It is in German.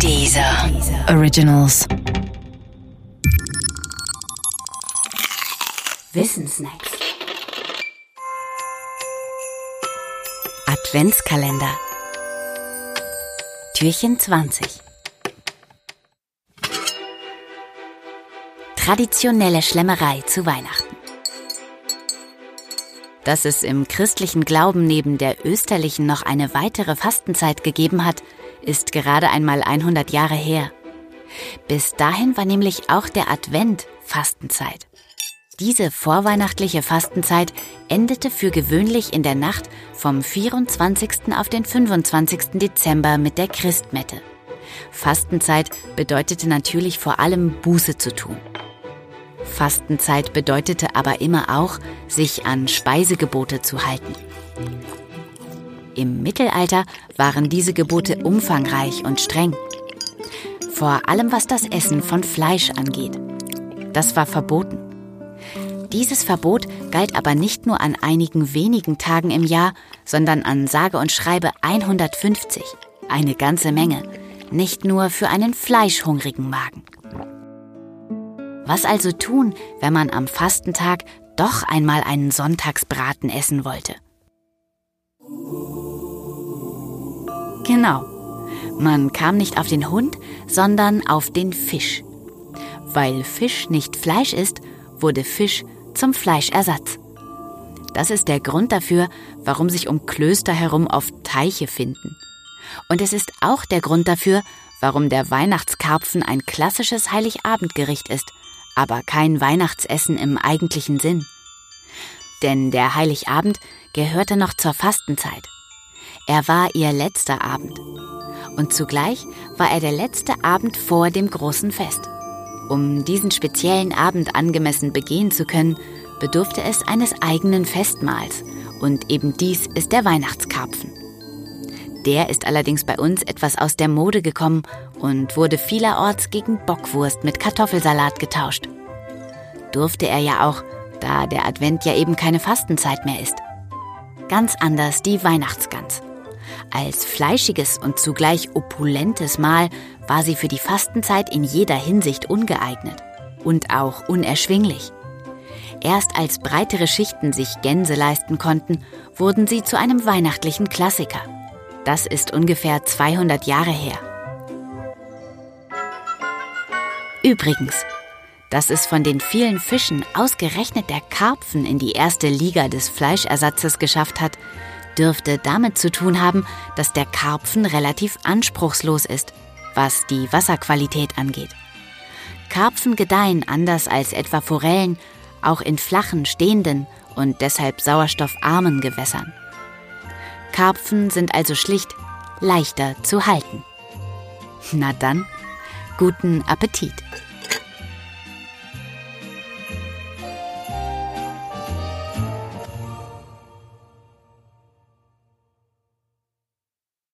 Dieser Originals. Wissensnacks. Adventskalender. Türchen 20. Traditionelle Schlemmerei zu Weihnachten. Dass es im christlichen Glauben neben der österlichen noch eine weitere Fastenzeit gegeben hat, ist gerade einmal 100 Jahre her. Bis dahin war nämlich auch der Advent Fastenzeit. Diese vorweihnachtliche Fastenzeit endete für gewöhnlich in der Nacht vom 24. auf den 25. Dezember mit der Christmette. Fastenzeit bedeutete natürlich vor allem Buße zu tun. Fastenzeit bedeutete aber immer auch, sich an Speisegebote zu halten. Im Mittelalter waren diese Gebote umfangreich und streng. Vor allem was das Essen von Fleisch angeht. Das war verboten. Dieses Verbot galt aber nicht nur an einigen wenigen Tagen im Jahr, sondern an sage und schreibe 150. Eine ganze Menge. Nicht nur für einen fleischhungrigen Magen. Was also tun, wenn man am Fastentag doch einmal einen Sonntagsbraten essen wollte? Genau. Man kam nicht auf den Hund, sondern auf den Fisch. Weil Fisch nicht Fleisch ist, wurde Fisch zum Fleischersatz. Das ist der Grund dafür, warum sich um Klöster herum oft Teiche finden. Und es ist auch der Grund dafür, warum der Weihnachtskarpfen ein klassisches Heiligabendgericht ist, aber kein Weihnachtsessen im eigentlichen Sinn. Denn der Heiligabend gehörte noch zur Fastenzeit. Er war ihr letzter Abend. Und zugleich war er der letzte Abend vor dem großen Fest. Um diesen speziellen Abend angemessen begehen zu können, bedurfte es eines eigenen Festmahls. Und eben dies ist der Weihnachtskarpfen. Der ist allerdings bei uns etwas aus der Mode gekommen und wurde vielerorts gegen Bockwurst mit Kartoffelsalat getauscht. Durfte er ja auch, da der Advent ja eben keine Fastenzeit mehr ist. Ganz anders die Weihnachtsgans. Als fleischiges und zugleich opulentes Mahl war sie für die Fastenzeit in jeder Hinsicht ungeeignet und auch unerschwinglich. Erst als breitere Schichten sich Gänse leisten konnten, wurden sie zu einem weihnachtlichen Klassiker. Das ist ungefähr 200 Jahre her. Übrigens, dass es von den vielen Fischen ausgerechnet der Karpfen in die erste Liga des Fleischersatzes geschafft hat, dürfte damit zu tun haben, dass der Karpfen relativ anspruchslos ist, was die Wasserqualität angeht. Karpfen gedeihen anders als etwa Forellen auch in flachen, stehenden und deshalb sauerstoffarmen Gewässern. Karpfen sind also schlicht leichter zu halten. Na dann, guten Appetit!